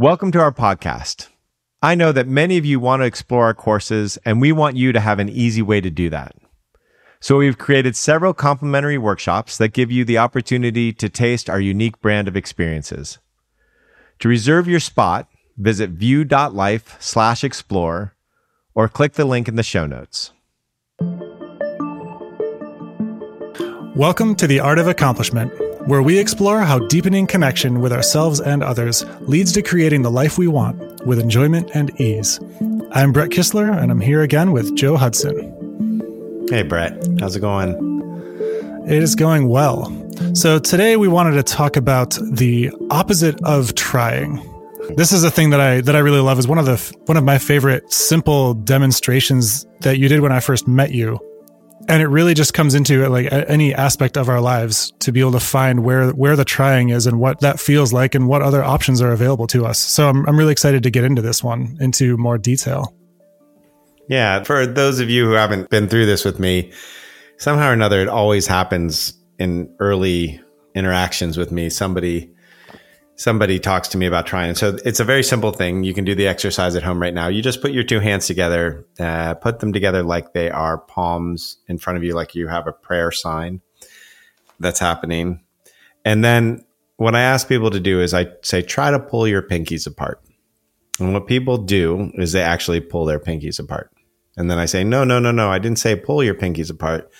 Welcome to our podcast. I know that many of you want to explore our courses, and we want you to have an easy way to do that. So we've created several complimentary workshops that give you the opportunity to taste our unique brand of experiences. To reserve your spot, visit view.life slash explore or click the link in the show notes. Welcome to The Art of Accomplishment, where we explore how deepening connection with ourselves and others leads to creating the life we want with enjoyment and ease. I'm Brett Kistler, and I'm here again with Joe Hudson. Hey, Brett. How's it going? It is going well. So, today we wanted to talk about the opposite of trying. This is a thing that I that I really love. is one of the one of my favorite simple demonstrations that you did when I first met you and it really just comes into it like any aspect of our lives to be able to find where where the trying is and what that feels like and what other options are available to us. So I'm I'm really excited to get into this one into more detail. Yeah, for those of you who haven't been through this with me, somehow or another it always happens in early interactions with me. Somebody somebody talks to me about trying. So it's a very simple thing. You can do the exercise at home right now. You just put your two hands together, uh, put them together like they are palms in front of you, like you have a prayer sign that's happening. And then what I ask people to do is I say, try to pull your pinkies apart. And what people do is they actually pull their pinkies apart. And then I say, no, no, no, no. I didn't say pull your pinkies apart.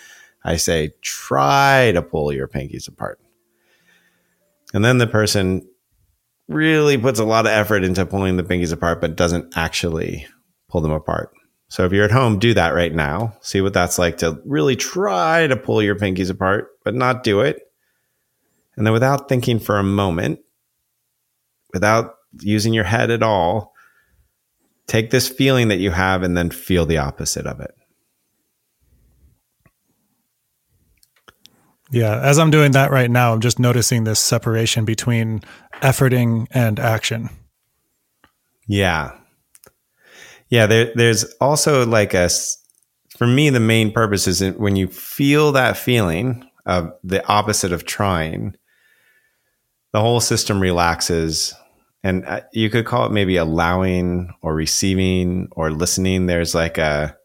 I say, try to pull your pinkies apart. And then the person really puts a lot of effort into pulling the pinkies apart, but doesn't actually pull them apart. So if you're at home, do that right now. See what that's like to really try to pull your pinkies apart, but not do it. And then without thinking for a moment, without using your head at all, take this feeling that you have and then feel the opposite of it. Yeah, as I'm doing that right now, I'm just noticing this separation between efforting and action. Yeah. Yeah, there, there's also like a, for me, the main purpose is when you feel that feeling of the opposite of trying, the whole system relaxes. And uh, you could call it maybe allowing or receiving or listening. There's like a,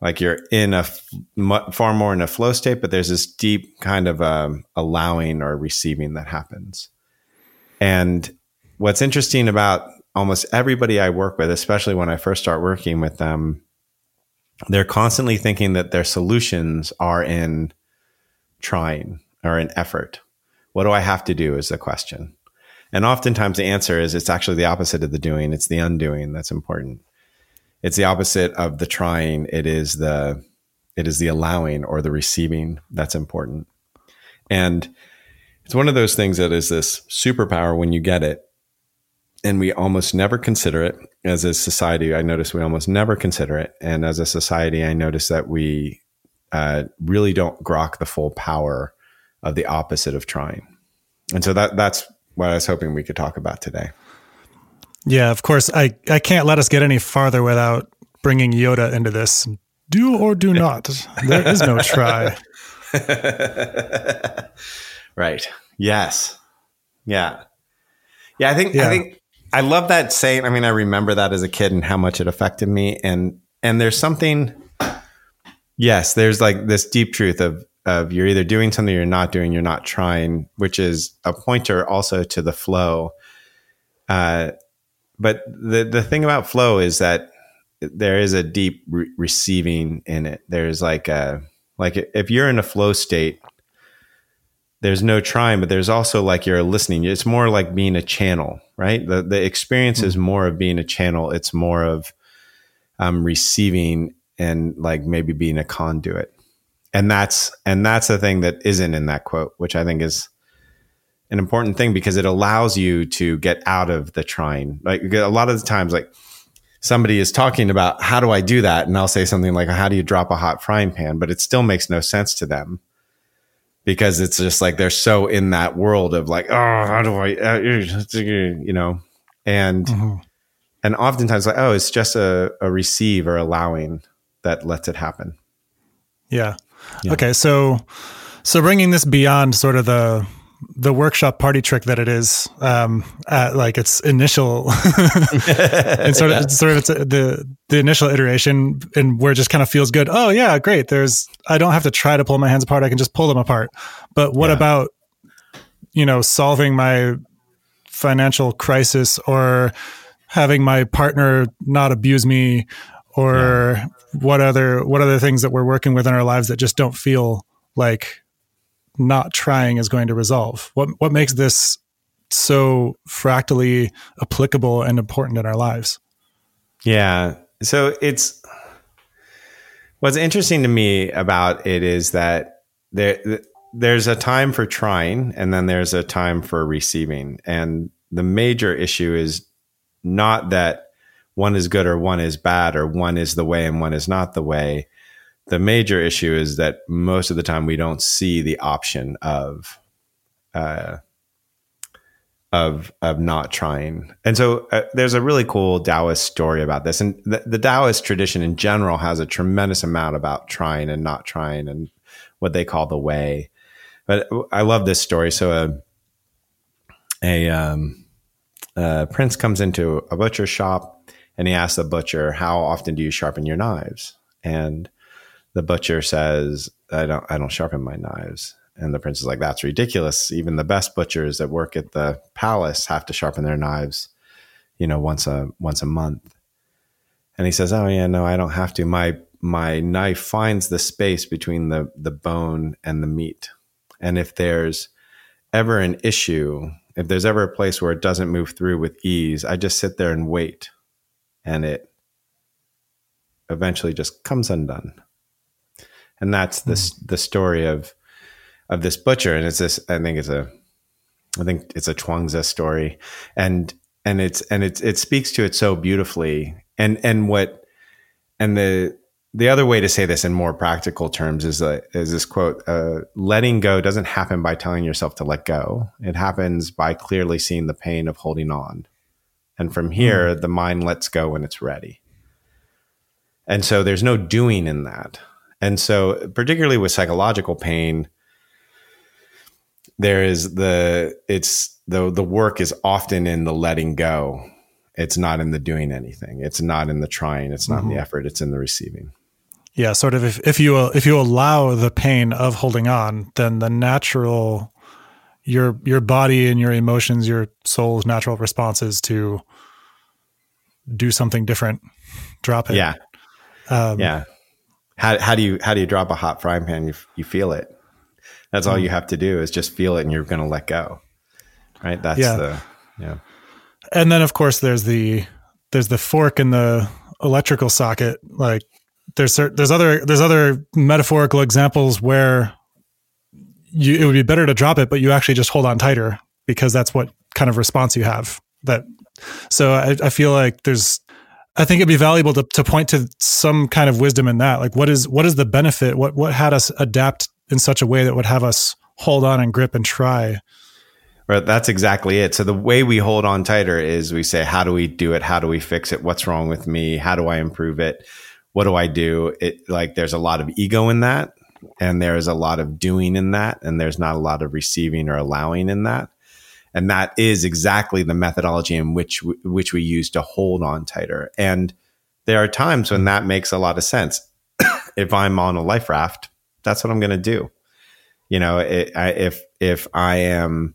like you're in a far more in a flow state, but there's this deep kind of um, allowing or receiving that happens. And what's interesting about almost everybody I work with, especially when I first start working with them, they're constantly thinking that their solutions are in trying or in effort. What do I have to do is the question. And oftentimes the answer is it's actually the opposite of the doing, it's the undoing that's important. It's the opposite of the trying, it is the it is the allowing or the receiving that's important. And it's one of those things that is this superpower when you get it. And we almost never consider it as a society. I notice we almost never consider it. And as a society, I notice that we uh, really don't grok the full power of the opposite of trying. And so that that's what I was hoping we could talk about today. Yeah, of course. I, I can't let us get any farther without bringing Yoda into this. Do or do not. There is no try. Right. Yes. Yeah. Yeah. I think, yeah. I think I love that saying. I mean, I remember that as a kid and how much it affected me. And, and there's something, yes, there's like this deep truth of, of you're either doing something you're not doing, you're not trying, which is a pointer also to the flow. Uh, but the, the thing about flow is that there is a deep re- receiving in it. There's like a, like if you're in a flow state, there's no trying, but there's also like you're listening. It's more like being a channel, right? The the experience mm-hmm. is more of being a channel. It's more of um, receiving and like maybe being a conduit. And that's and that's the thing that isn't in that quote, which I think is an important thing because it allows you to get out of the trying. Like a lot of the times, like somebody is talking about how do I do that, and I'll say something like, "How do you drop a hot frying pan?" But it still makes no sense to them because it's just like they're so in that world of like, oh, how do I, uh, you know, and mm-hmm. and oftentimes like, oh, it's just a, a receive or allowing that lets it happen. Yeah. yeah. Okay. So so bringing this beyond sort of the the workshop party trick that it is, um, like its initial, and sort of, sort of it's the the initial iteration, and where it just kind of feels good. Oh yeah, great. There's I don't have to try to pull my hands apart. I can just pull them apart. But what Yeah. about you know solving my financial crisis or having my partner not abuse me or what other what other things that we're working with in our lives that just don't feel like not trying is going to resolve what what makes this so fractally applicable and important in our lives Yeah. So it's what's interesting to me about it is that there there's a time for trying and then there's a time for receiving. And the major issue is not that one is good or one is bad or one is the way and one is not the way. The major issue is that most of the time we don't see the option of uh, of of not trying. And so uh, there's a really cool Taoist story about this. And the, the Taoist tradition in general has a tremendous amount about trying and not trying and what they call the way. But I love this story. So a a, um, a prince comes into a butcher shop and he asks the butcher, "How often do you sharpen your knives?" And the butcher says, "I don't. I don't sharpen my knives." And the prince is like, "That's ridiculous. Even the best butchers that work at the palace have to sharpen their knives, you know, once a once a month." And he says, "Oh yeah, no, I don't have to. My my knife finds the space between the the bone and the meat, and if there's ever an issue, if there's ever a place where it doesn't move through with ease, I just sit there and wait, and it eventually just comes undone." And that's this the story of of this butcher, and it's this. I think it's a, I think it's a Zhuangzi story, and and it's and it's it speaks to it so beautifully. And and what and the the other way to say this in more practical terms is uh, is this quote: uh, "Letting go doesn't happen by telling yourself to let go. It happens by clearly seeing the pain of holding on, and from here, the mind lets go when it's ready." And so there's no doing in that. And so, particularly with psychological pain, there is the it's the the work is often in the letting go. It's not in the doing anything. It's not in the trying. It's not in the effort. It's in the receiving. yeah sort of if, if you if you allow the pain of holding on then the natural your your body and your emotions your soul's natural response is to do something different drop it Yeah, um, yeah. How how do you how do you drop a hot frying pan? You you feel it. That's all you hmm. have to do is just feel it, and you're going to let go. Right. That's Yeah. the yeah. and then of course there's the there's the fork in the electrical socket like there's there's other there's other metaphorical examples where you it would be better to drop it but you actually just hold on tighter because that's what kind of response you have that so i, I feel like there's i think it'd be valuable to, to point to some kind of wisdom in that like what is what is the benefit what what had us adapt in such a way that would have us hold on and grip and try Right, that's exactly it. So the way we hold on tighter is we say, how do we do it? How do we fix it? What's wrong with me? How do I improve it? What do I do? It like there's a lot of ego in that, and there's a lot of doing in that, and there's not a lot of receiving or allowing in that. And that is exactly the methodology in which we, which we use to hold on tighter. And there are times when that makes a lot of sense. if I'm on a life raft, that's what I'm going to do. You know, it, I, if if I am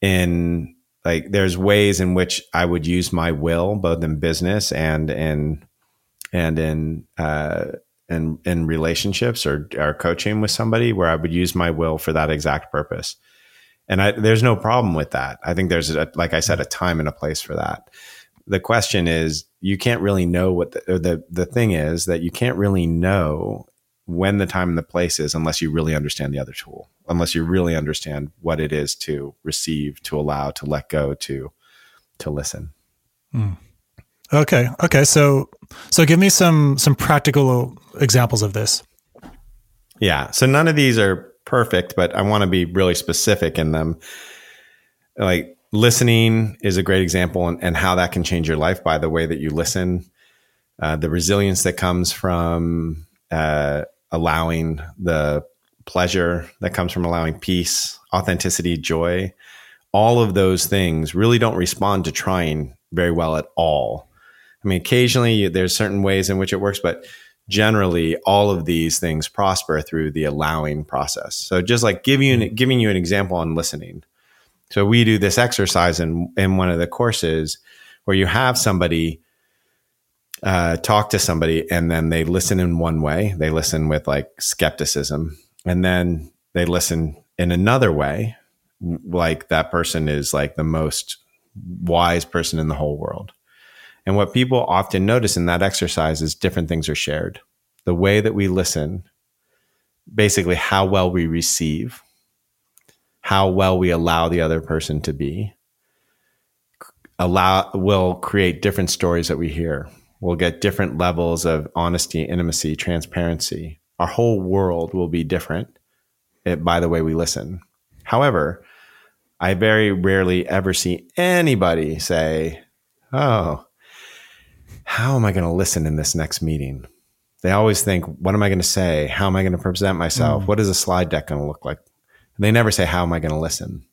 in like there's ways in which I would use my will both in business and in and in uh in in relationships or or coaching with somebody where I would use my will for that exact purpose. And I, there's no problem with that. I think there's a, like I said a time and a place for that. The question is you can't really know what the or the the thing is that you can't really know when the time and the place is unless you really understand the other tool unless you really understand what it is to receive to allow to let go to to listen hmm. Okay. Okay. So so give me some some practical examples of this. yeah so none of these are perfect but i want to be really specific in them like listening is a great example and, and how that can change your life by the way that you listen uh, the resilience that comes from uh, allowing the pleasure that comes from allowing peace, authenticity, joy, all of those things really don't respond to trying very well at all. I mean, occasionally there's certain ways in which it works, but generally all of these things prosper through the allowing process. So just like giving you, giving you an example on listening. So we do this exercise in, in one of the courses where you have somebody uh, talk to somebody and then they listen in one way. They listen with like skepticism and then they listen in another way. Like that person is like the most wise person in the whole world. And what people often notice in that exercise is different things are shared. The way that we listen, basically how well we receive, how well we allow the other person to be, allow will create different stories that we hear. We'll get different levels of honesty, intimacy, transparency. Our whole world will be different eh, by the way we listen. However, I very rarely ever see anybody say, Oh, how am I going to listen in this next meeting? They always think, what am I going to say? How am I going to present myself? Mm. What is a slide deck going to look like? They never say, how am I going to listen?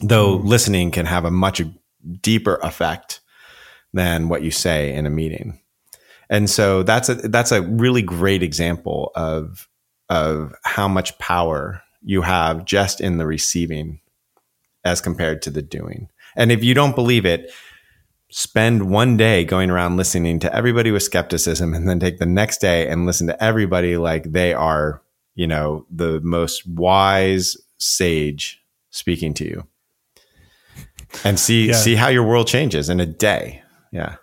Though mm. listening can have a much deeper effect than what you say in a meeting. And so that's a, that's a really great example of, of how much power you have just in the receiving as compared to the doing. And if you don't believe it, spend one day going around listening to everybody with skepticism and then take the next day and listen to everybody like they are, you know, the most wise sage speaking to you. And see yeah. see how your world changes in a day. Yeah.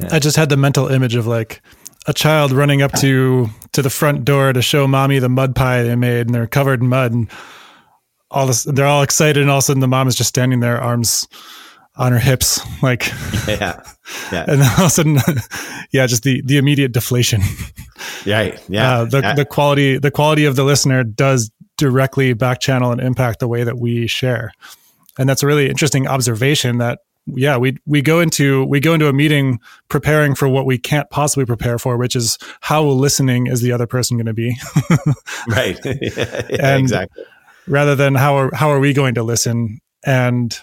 yeah. I just had the mental image of like a child running up to to the front door to show mommy the mud pie they made and they're covered in mud and all this they're all excited and all of a sudden the mom is just standing there arms on her hips, like yeah, yeah, and all of a sudden, yeah, just the the immediate deflation. Yeah, yeah. Uh, the yeah. the quality the quality of the listener does directly back channel and impact the way that we share, and that's a really interesting observation. That yeah, we we go into we go into a meeting preparing for what we can't possibly prepare for, which is how listening is the other person going to be, right? yeah, and exactly. Rather than how are how are we going to listen and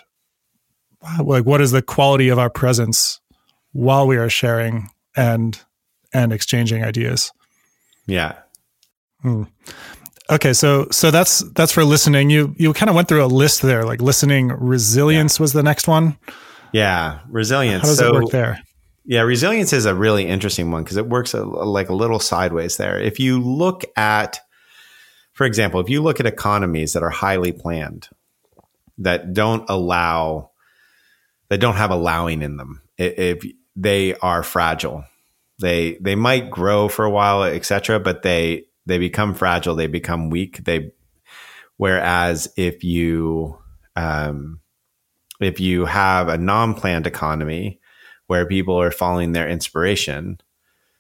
like what is the quality of our presence while we are sharing and and exchanging ideas? Yeah. Hmm. okay so so that's that's for listening. You you kind of went through a list there like listening resilience yeah. was the next one? Yeah resilience. How does so, it work there? Yeah resilience is a really interesting one because it works a, like a little sideways there. If you look at for example if you look at economies that are highly planned that don't allow that don't have allowing in them. If they are fragile, they they might grow for a while, etc. But they they become fragile. They become weak. They whereas if you um, if you have a non-planned economy where people are following their inspiration,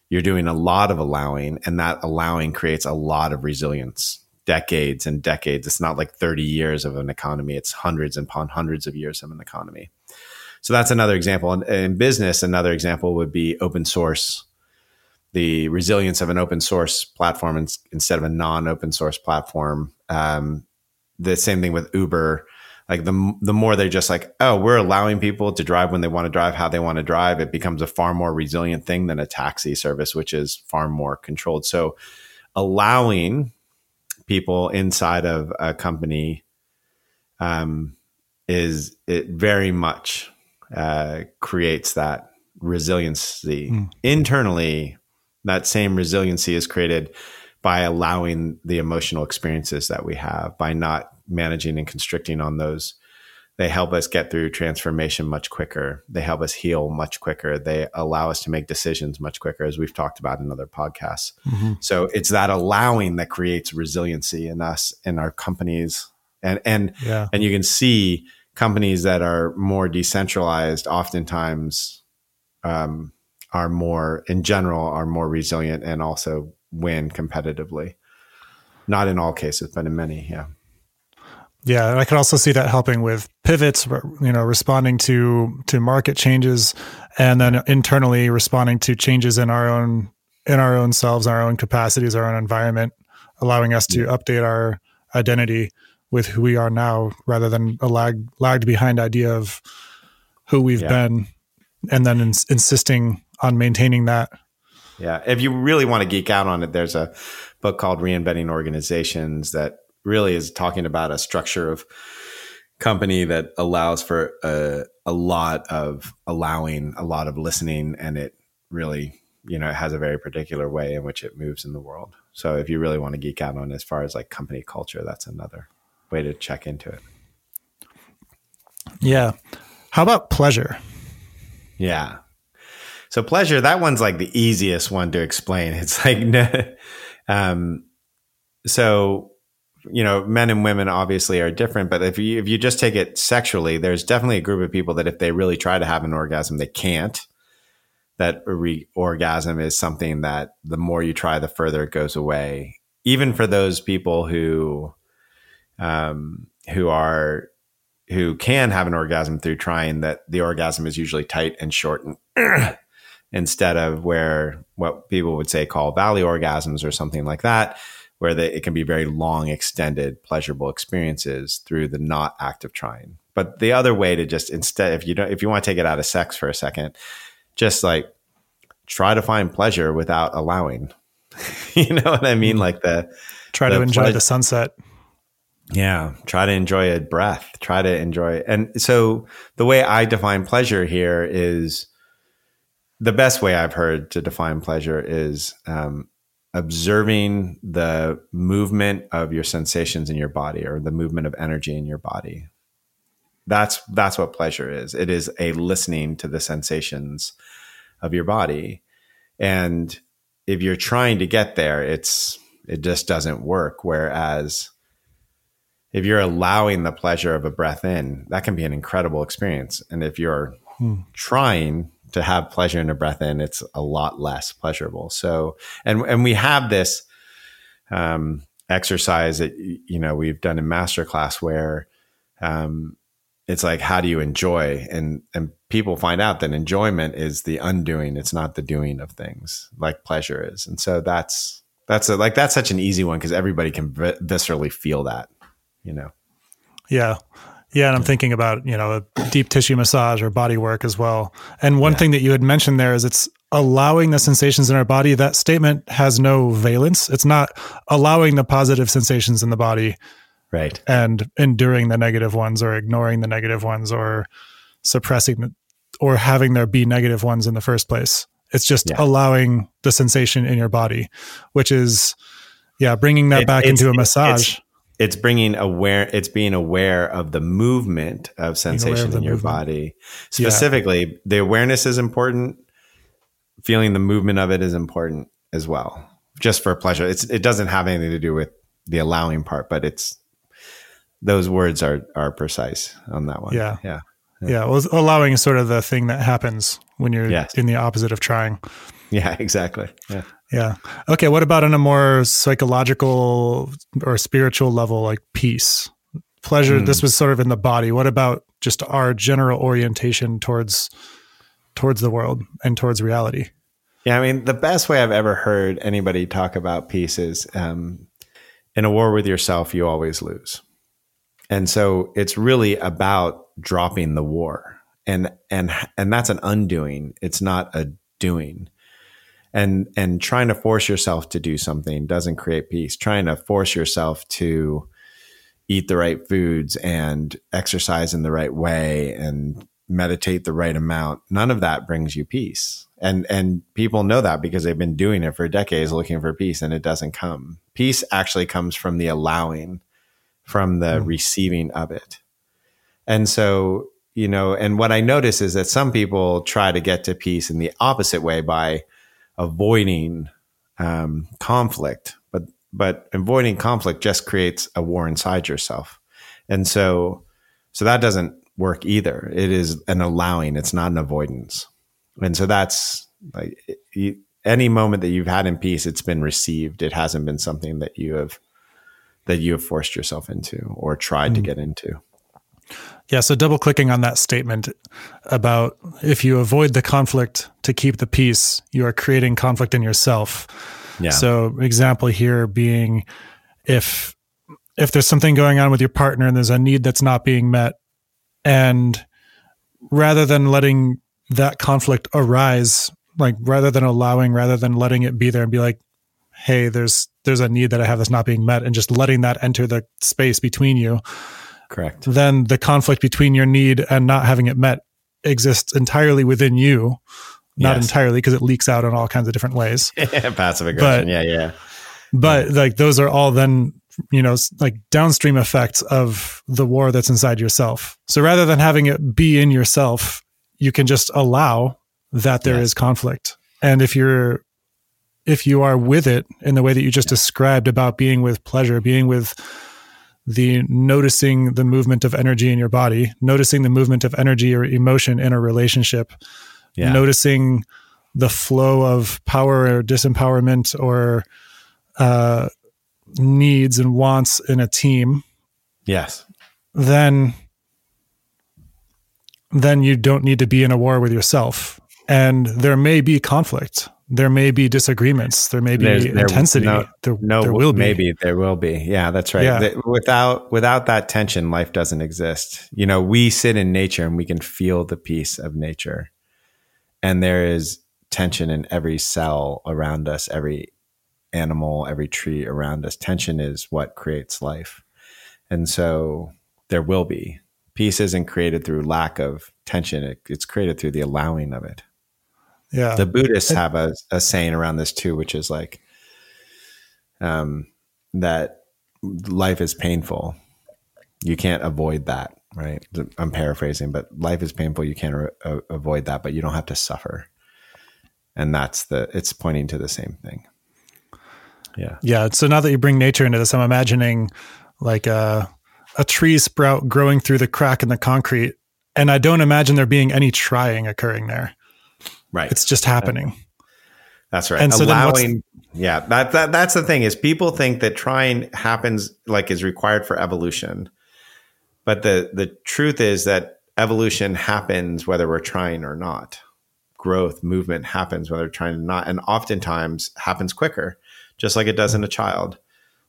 you're doing a lot of allowing, and that allowing creates a lot of resilience. Decades and decades. It's not like 30 years of an economy. It's hundreds upon hundreds of years of an economy. So that's another example. And in business, another example would be open source, the resilience of an open source platform in, instead of a non open source platform. Um, the same thing with Uber. Like the the more they're just like, oh, we're allowing people to drive when they want to drive, how they want to drive. It becomes a far more resilient thing than a taxi service, which is far more controlled. So, allowing people inside of a company um, is it very much uh, creates that resiliency mm. internally. That same resiliency is created by allowing the emotional experiences that we have, by not managing and constricting on those. They help us get through transformation much quicker. They help us heal much quicker. They allow us to make decisions much quicker, as we've talked about in other podcasts. Mm-hmm. So it's that allowing that creates resiliency in us, in our companies, and and yeah. and you can see companies that are more decentralized oftentimes um, are more in general are more resilient and also win competitively. Not in all cases but in many yeah. Yeah and i can also see that helping with pivots you know responding to to market changes and then internally responding to changes in our own in our own selves our own capacities our own environment allowing us to update our identity with who we are now rather than a lag, lagged behind idea of who we've Yeah. been and then ins- insisting on maintaining that. Yeah. If you really want to geek out on it, there's a book called Reinventing Organizations that really is talking about a structure of company that allows for a, a lot of allowing, a lot of listening, and it really, you know, it has a very particular way in which it moves in the world. So if you really want to geek out on as far as like company culture, that's another way to check into it. Yeah. How about pleasure? Yeah. So pleasure, that one's like the easiest one to explain. It's like, um, so you know, men and women obviously are different, but if you if you just take it sexually, there's definitely a group of people that if they really try to have an orgasm, they can't. That re- orgasm is something that the more you try, the further it goes away. Even for those people who, um, who are who can have an orgasm through trying, that the orgasm is usually tight and short and instead of where what people would say call valley orgasms or something like that where they, it can be very long, extended, pleasurable experiences through the not active trying. But the other way to just instead, if you don't, if you want to take it out of sex for a second, just like try to find pleasure without allowing. you know what I mean? Like the Try The to enjoy pleas- the sunset. Yeah, try to enjoy a breath. Try to enjoy, It. and so the way I define pleasure here is the best way I've heard to define pleasure is um, observing the movement of your sensations in your body or the movement of energy in your body. That's that's what pleasure is. It is a listening to the sensations of your body, and if you're trying to get there, it's it just doesn't work. Whereas if you're allowing the pleasure of a breath in, that can be an incredible experience. And if you're Hmm. trying to have pleasure in a breath in, it's a lot less pleasurable. So, and and we have this um, exercise that you know we've done in masterclass where um, it's like how do you enjoy and and people find out that enjoyment is the undoing it's not the doing of things like pleasure is and so that's that's a, like that's such an easy one because everybody can vi- viscerally feel that you know Yeah. Yeah. And I'm thinking about, you know, a deep tissue massage or body work as well. And one Yeah. thing that you had mentioned there is it's allowing the sensations in our body. That statement has no valence. It's not allowing the positive sensations in the body right and enduring the negative ones or ignoring the negative ones or suppressing the, or having there be negative ones in the first place. It's just Yeah. allowing the sensation in your body, which is, yeah, bringing that It- back into a massage. It's bringing aware it's being aware of the movement of sensation in your movement. body. Specifically the awareness is important. Feeling the movement of it is important as well just for pleasure. It's it doesn't have anything to do with the allowing part but it's those words are are precise on that one. Yeah. yeah. Yeah, well, allowing is sort of the thing that happens when you're Yes. in the opposite of trying. yeah exactly. Yeah Yeah. Okay. What about on a more psychological or spiritual level, like peace, pleasure? Hmm. This was sort of in the body. What about just our general orientation towards towards the world and towards reality? Yeah, I mean, the best way I've ever heard anybody talk about peace is um, in a war with yourself, you always lose. And so it's really about dropping the war. And and and that's an undoing. It's not a doing. And and trying to force yourself to do something doesn't create peace. Trying to force yourself to eat the right foods and exercise in the right way and meditate the right amount none of that brings you peace and and people know that because they've been doing it for decades looking for peace and it doesn't come peace actually comes from the allowing from the Mm. receiving of it and so you know and what i notice is that some people try to get to peace in the opposite way by avoiding um, conflict but but avoiding conflict just creates a war inside yourself. And so so that doesn't work either. It is an allowing. It's not an avoidance. And so that's like you, any moment that you've had in peace it's been received. It hasn't been something that you have that you have forced yourself into or tried to Mm. get into Yeah. So double clicking on that statement about if you avoid the conflict to keep the peace, you are creating conflict in yourself. Yeah. So example here being if if there's something going on with your partner and there's a need that's not being met and rather than letting that conflict arise like rather than allowing rather than letting it be there and be like hey there's there's a need that i have that's not being met and just letting that enter the space between you Correct. then the conflict between your need and not having it met exists entirely within you not Yes. entirely because it leaks out in all kinds of different ways Passive aggression. But- yeah, yeah. but like those are all then you know like downstream effects of the war that's inside yourself so rather than having it be in yourself you can just allow that there is conflict and if you're if you are with it in the way that you just described about being with pleasure being with the noticing the movement of energy in your body noticing the movement of energy or emotion in a relationship Yeah. noticing the flow of power or disempowerment or uh, needs and wants in a team, Yes. then then you don't need to be in a war with yourself. And there may be conflict. There may be disagreements. There may be There's- there- intensity. no- there, No, there will be. maybe there will be. Yeah, that's right. Yeah. Without without that tension, life doesn't exist. You know, we sit in nature and we can feel the peace of nature, and there is tension in every cell around us, every animal, every tree around us. Tension is what creates life, and so there will be peace. Isn't created through lack of tension. It, it's created through the allowing of it Yeah. the Buddhists have a, a saying around this too, which is like, um, that life is painful. You can't avoid that, right? I'm paraphrasing, but life is painful. You can't a- avoid that, but you don't have to suffer. And that's the, it's pointing to the same thing. Yeah. Yeah. So now that you bring nature into this, I'm imagining like a, a tree sprout growing through the crack in the concrete. And I don't imagine there being any trying occurring there. Right. It's just happening. That's right. And so then yeah, that, that that's the thing is people think that trying happens like is required for evolution, but the the truth is that evolution happens whether we're trying or not. Growth, movement happens whether trying or not, and oftentimes happens quicker, just like it does in a child.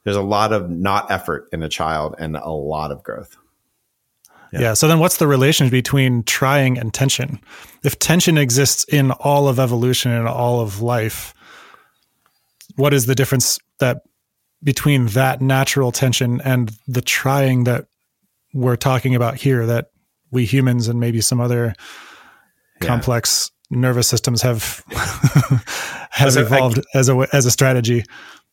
There's a lot of not effort in a child and a lot of growth. Yeah. Yeah. So then what's the relation between trying and tension? If tension exists in all of evolution and all of life, what is the difference that between that natural tension and the trying that we're talking about here that we humans and maybe some other Yeah. complex nervous systems have have So I- evolved as a as a strategy.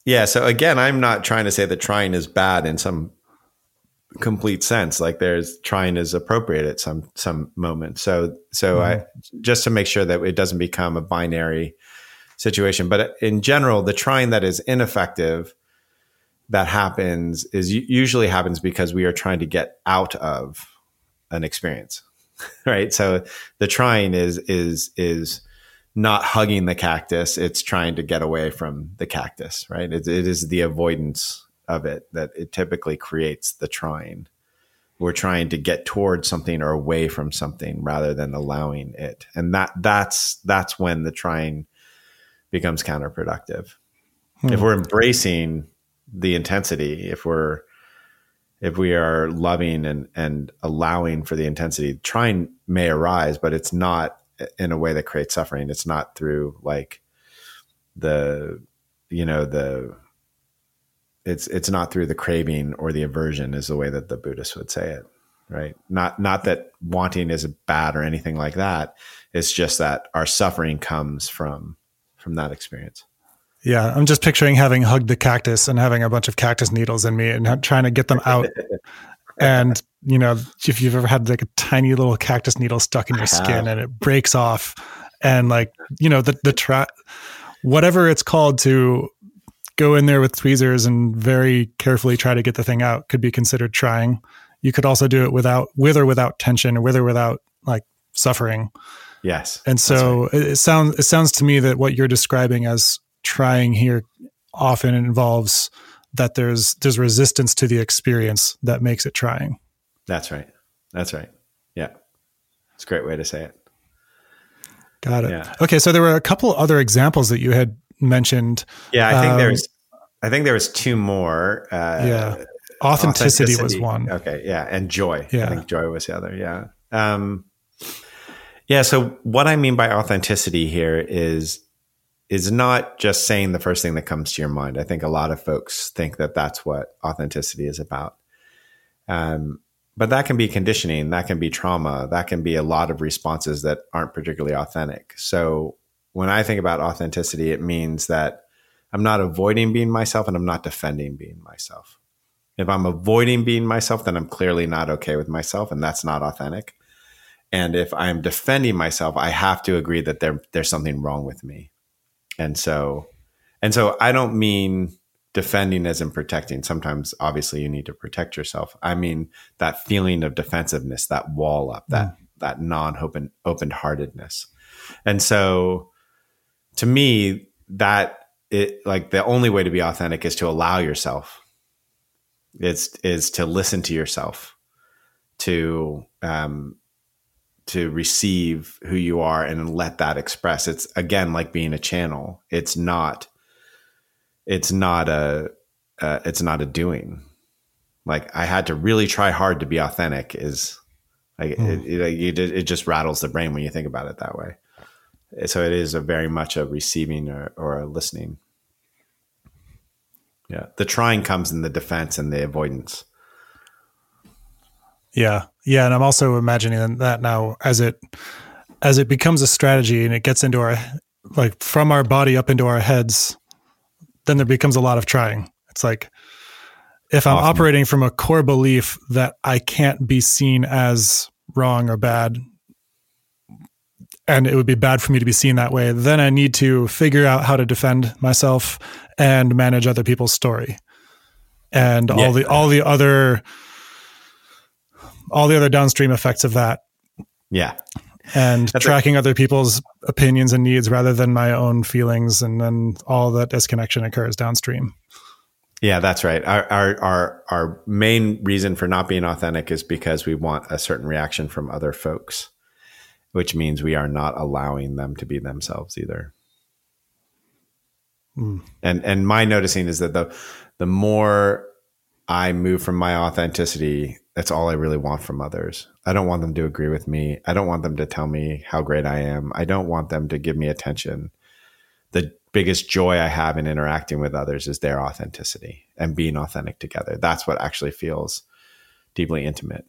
Yeah. So again, I'm not trying to say that trying is bad in some complete sense. Like there's trying is appropriate at some some moment. So so I mm-hmm. just to make sure that it doesn't become a binary situation. But in general, the trying that is ineffective that happens is usually happens because we are trying to get out of an experience. Right. So the trying is is is not hugging the cactus it's trying to get away from the cactus right it, it is the avoidance of it that it typically creates the trying we're trying to get towards something or away from something rather than allowing it. And that that's that's when the trying becomes counterproductive. Hmm. If we're embracing the intensity if we're if we are loving and and allowing for the intensity trying may arise but it's not in a way that creates suffering. It's not through like the you know the it's it's not through the craving or the aversion is the way that the buddhists would say it right? Not not that wanting is bad or anything like that. It's just that our suffering comes from from that experience. Yeah, I'm just picturing having hugged the cactus and having a bunch of cactus needles in me and trying to get them out. and you know, if you've ever had like a tiny little cactus needle stuck in your uh-huh. skin and it breaks off, and like you know the the tra- whatever it's called to go in there with tweezers and very carefully try to get the thing out could be considered trying. You could also do it without with or without tension, or with or without like suffering. yes And so it, it sounds it sounds to me that what you're describing as trying here often involves that there's there's resistance to the experience that makes it trying. that's right that's right yeah it's a great way to say it Got it. Yeah. Okay, so there were a couple other examples that you had mentioned. Yeah, I think um, there's I think there was two more. Uh, yeah. Authenticity, authenticity, was one. Okay. Yeah. And joy. Yeah. I think joy was the other. Yeah. Um, yeah. So what I mean by authenticity here is, is not just saying the first thing that comes to your mind. I think a lot of folks think that that's what authenticity is about. Um, but that can be conditioning, that can be trauma, that can be a lot of responses that aren't particularly authentic. So when I think about authenticity, it means that I'm not avoiding being myself and I'm not defending being myself. If I'm avoiding being myself, then I'm clearly not okay with myself and that's not authentic. And if I'm defending myself, I have to agree that there, there's something wrong with me. And so, and so I don't mean defending as in protecting. Sometimes obviously you need to protect yourself. I mean that feeling of defensiveness, that wall up, that, mm. that non-open, open-heartedness. And so to me, that it like the only way to be authentic is to allow yourself. Is is to listen to yourself to um to receive who you are and let that express. It's again like being a channel. It's not it's not a uh, it's not a doing. Like i had to really try hard to be authentic is like mm. it, it, it just rattles the brain when you think about it that way so it is a very much a receiving or, or a listening. Yeah, the trying comes in the defense and the avoidance. Yeah, yeah, and I'm also imagining that now as it as it becomes a strategy and it gets into our like from our body up into our heads, then there becomes a lot of trying. It's like if I'm operating from a core belief that I can't be seen as wrong or bad and it would be bad for me to be seen that way, then I need to figure out how to defend myself and manage other people's story. And yeah. all the all the other all the other downstream effects of that. Yeah. And That's tracking other people's opinions and needs rather than my own feelings and then all that disconnection occurs downstream. Yeah, that's right. Our, our our our main reason for not being authentic is because we want a certain reaction from other folks which means we are not allowing them to be themselves either. Mm. And and my noticing is that the the more I move from my authenticity, that's all I really want from others. I don't want them to agree with me. I don't want them to tell me how great I am. I don't want them to give me attention. The biggest joy I have in interacting with others is their authenticity and being authentic together. That's what actually feels deeply intimate.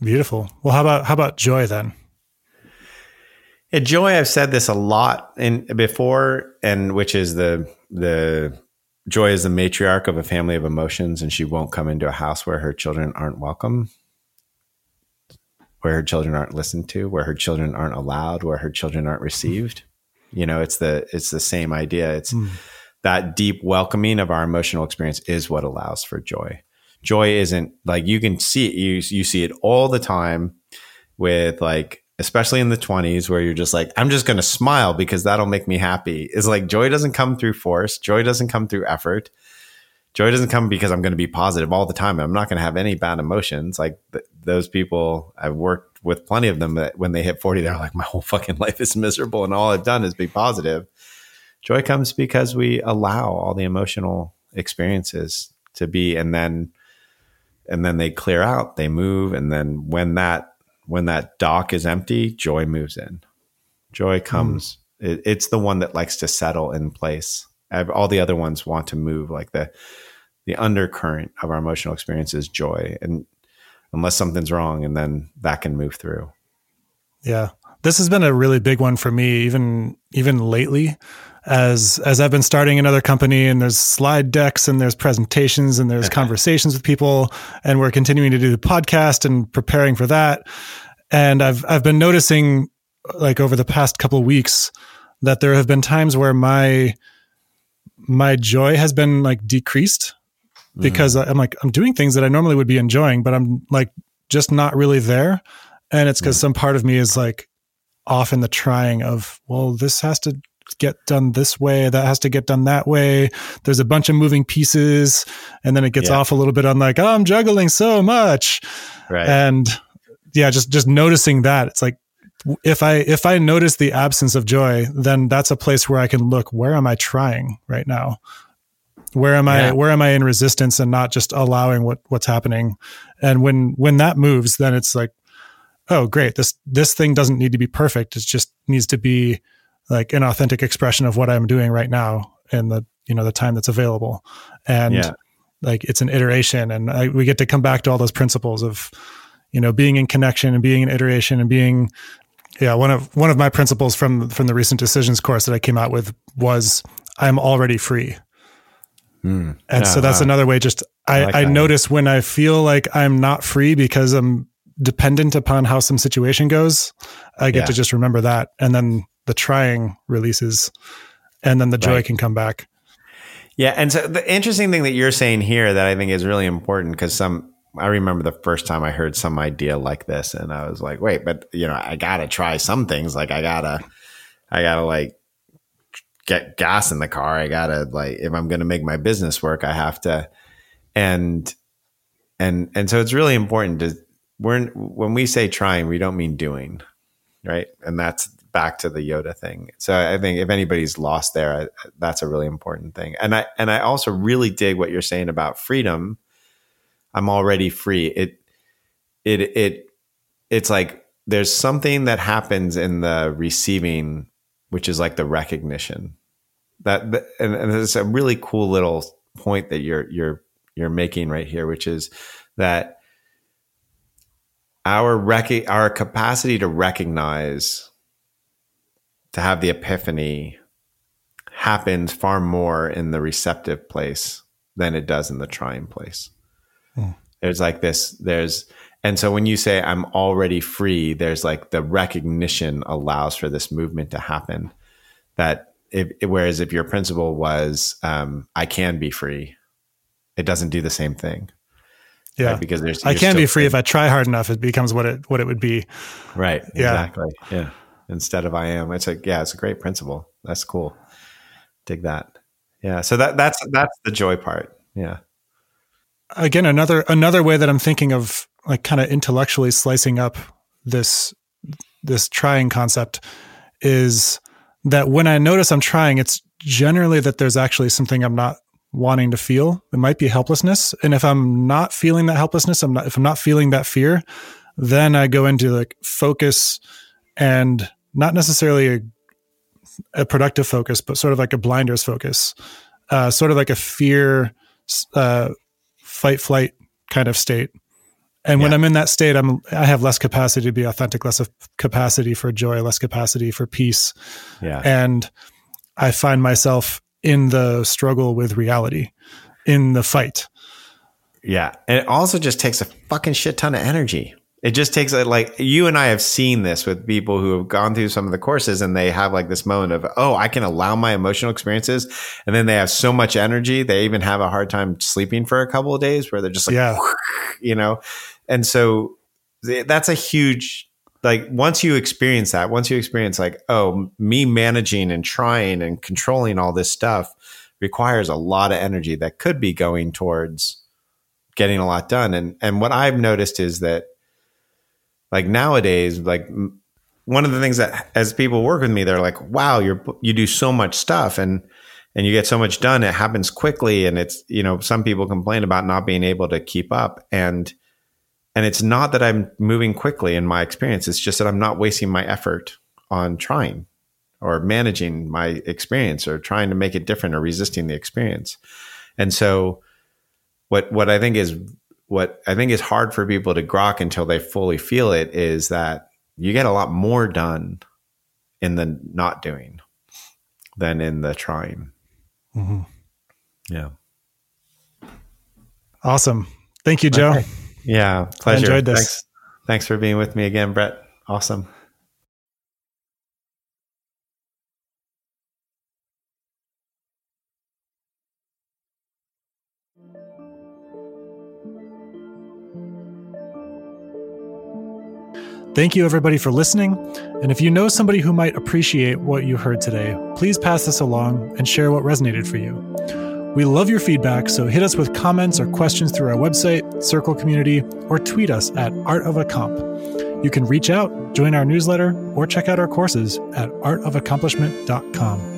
Beautiful. Well, how about how about joy then? Yeah, joy. I've said this a lot in before, and which is the the joy is the matriarch of a family of emotions, and she won't come into a house where her children aren't welcome, where her children aren't listened to, where her children aren't allowed, where her children aren't received. You know, it's the it's the same idea. It's mm. that deep welcoming of our emotional experience is what allows for joy joy isn't like you can see it you you see it all the time with like especially in the 20s where you're just like i'm just going to smile because that'll make me happy. Is like joy doesn't come through force. Joy doesn't come through effort. Joy doesn't come because i'm going to be positive all the time. I'm not going to have any bad emotions. Like th- those people i've worked with plenty of them that when they hit 40 they're like my whole fucking life is miserable and all i've done is be positive. Joy comes because we allow all the emotional experiences to be and then and then they clear out, they move, and then when that when that dock is empty, joy moves in. Joy comes. Mm. It, it's the one that likes to settle in place. All the other ones want to move. Like the the undercurrent of our emotional experience is joy, and unless something's wrong, and then that can move through. Yeah, this has been a really big one for me, even even lately as as I've been starting another company and there's slide decks and there's presentations and there's conversations with people and we're continuing to do the podcast and preparing for that. And I've I've been noticing like over the past couple weeks that there have been times where my my joy has been like decreased because mm-hmm. I'm like I'm doing things that I normally would be enjoying, but I'm like just not really there. And it's because mm-hmm. some part of me is like off in the trying of, well, this has to get done this way, that has to get done that way. There's a bunch of moving pieces, and then it gets yeah. off a little bit on like, oh, I'm juggling so much, right? And yeah, just just noticing that it's like if I if I notice the absence of joy, then that's a place where I can look. Where am I trying right now? Where am I? Where am I in resistance and not just allowing what what's happening? And when when that moves, then it's like, oh, great. This this thing doesn't need to be perfect. It just needs to be like an authentic expression of what I'm doing right now and the you know the time that's available. And yeah. like it's an iteration, and I, we get to come back to all those principles of you know being in connection and being in iteration and being yeah one of one of my principles from from the recent decisions course that i came out with was i'm already free mm. and yeah, so that's wow. another way just i, I, like I notice when i feel like i'm not free because i'm dependent upon how some situation goes i get yeah. to just remember that and then the trying releases and then the joy right. can come back yeah and so the interesting thing that you're saying here that i think is really important because some I remember the first time I heard some idea like this, and I was like, wait, but you know, I gotta try some things. Like, I gotta, I gotta like get gas in the car. I gotta like, if I'm gonna make my business work, I have to, and and and so it's really important to we're when we say trying, we don't mean doing, right? And that's back to the Yoda thing. So I think if anybody's lost there, that's a really important thing. And I and I also really dig what you're saying about freedom I'm already free. It it it it's like there's something that happens in the receiving, which is like the recognition. That and, and it's a really cool little point that you're you're you're making right here, which is that our rec- our capacity to recognize to have the epiphany happens far more in the receptive place than it does in the trying place. Mm. There's like this, there's, and so when you say I'm already free, there's like the recognition allows for this movement to happen. That if, whereas if your principle was, um, I can be free, it doesn't do the same thing. Yeah, right? because there's I can be free free if I try hard enough. It becomes what it what it would be. Right. Yeah. Exactly. Yeah. Instead of I am, it's like yeah, it's a great principle. That's cool. Dig that. Yeah. So that that's that's the joy part. Yeah again another another way that i'm thinking of like kind of intellectually slicing up this this trying concept is that when i notice i'm trying it's generally that there's actually something i'm not wanting to feel it might be helplessness and if i'm not feeling that helplessness i'm not if i'm not feeling that fear then i go into like focus and not necessarily a, a productive focus but sort of like a blinders focus uh, sort of like a fear uh, fight flight kind of state. And yeah. when I'm in that state, I'm I have less capacity to be authentic, less capacity for joy, less capacity for peace. Yeah. And I find myself in the struggle with reality, in the fight. Yeah. And it also just takes a fucking shit ton of energy. It just takes a, like you and I have seen this with people who have gone through some of the courses and they have like this moment of, oh, I can allow my emotional experiences. And then they have so much energy. They even have a hard time sleeping for a couple of days where they're just like, yeah. you know? And so that's a huge, like once you experience that, once you experience like, oh, me managing and trying and controlling all this stuff requires a lot of energy that could be going towards getting a lot done. And, and what I've noticed is that like nowadays like one of the things that as people work with me they're like wow you're you do so much stuff and and you get so much done it happens quickly. And it's you know some people complain about not being able to keep up. And and it's not that i'm moving quickly in my experience it's just that i'm not wasting my effort on trying or managing my experience or trying to make it different or resisting the experience. And so what what i think is what I think is hard for people to grok until they fully feel it is that you get a lot more done in the not doing than in the trying. Mm-hmm. Yeah. Awesome. Thank you, Joe. Okay. Yeah, pleasure. I enjoyed this. Thanks, thanks for being with me again, Brett. Awesome. Thank you, everybody, for listening. And if you know somebody who might appreciate what you heard today, please pass this along and share what resonated for you. We love your feedback, so hit us with comments or questions through our website, Circle Community, or tweet us at Art of a Comp. You can reach out, join our newsletter, or check out our courses at artofaccomplishment.com.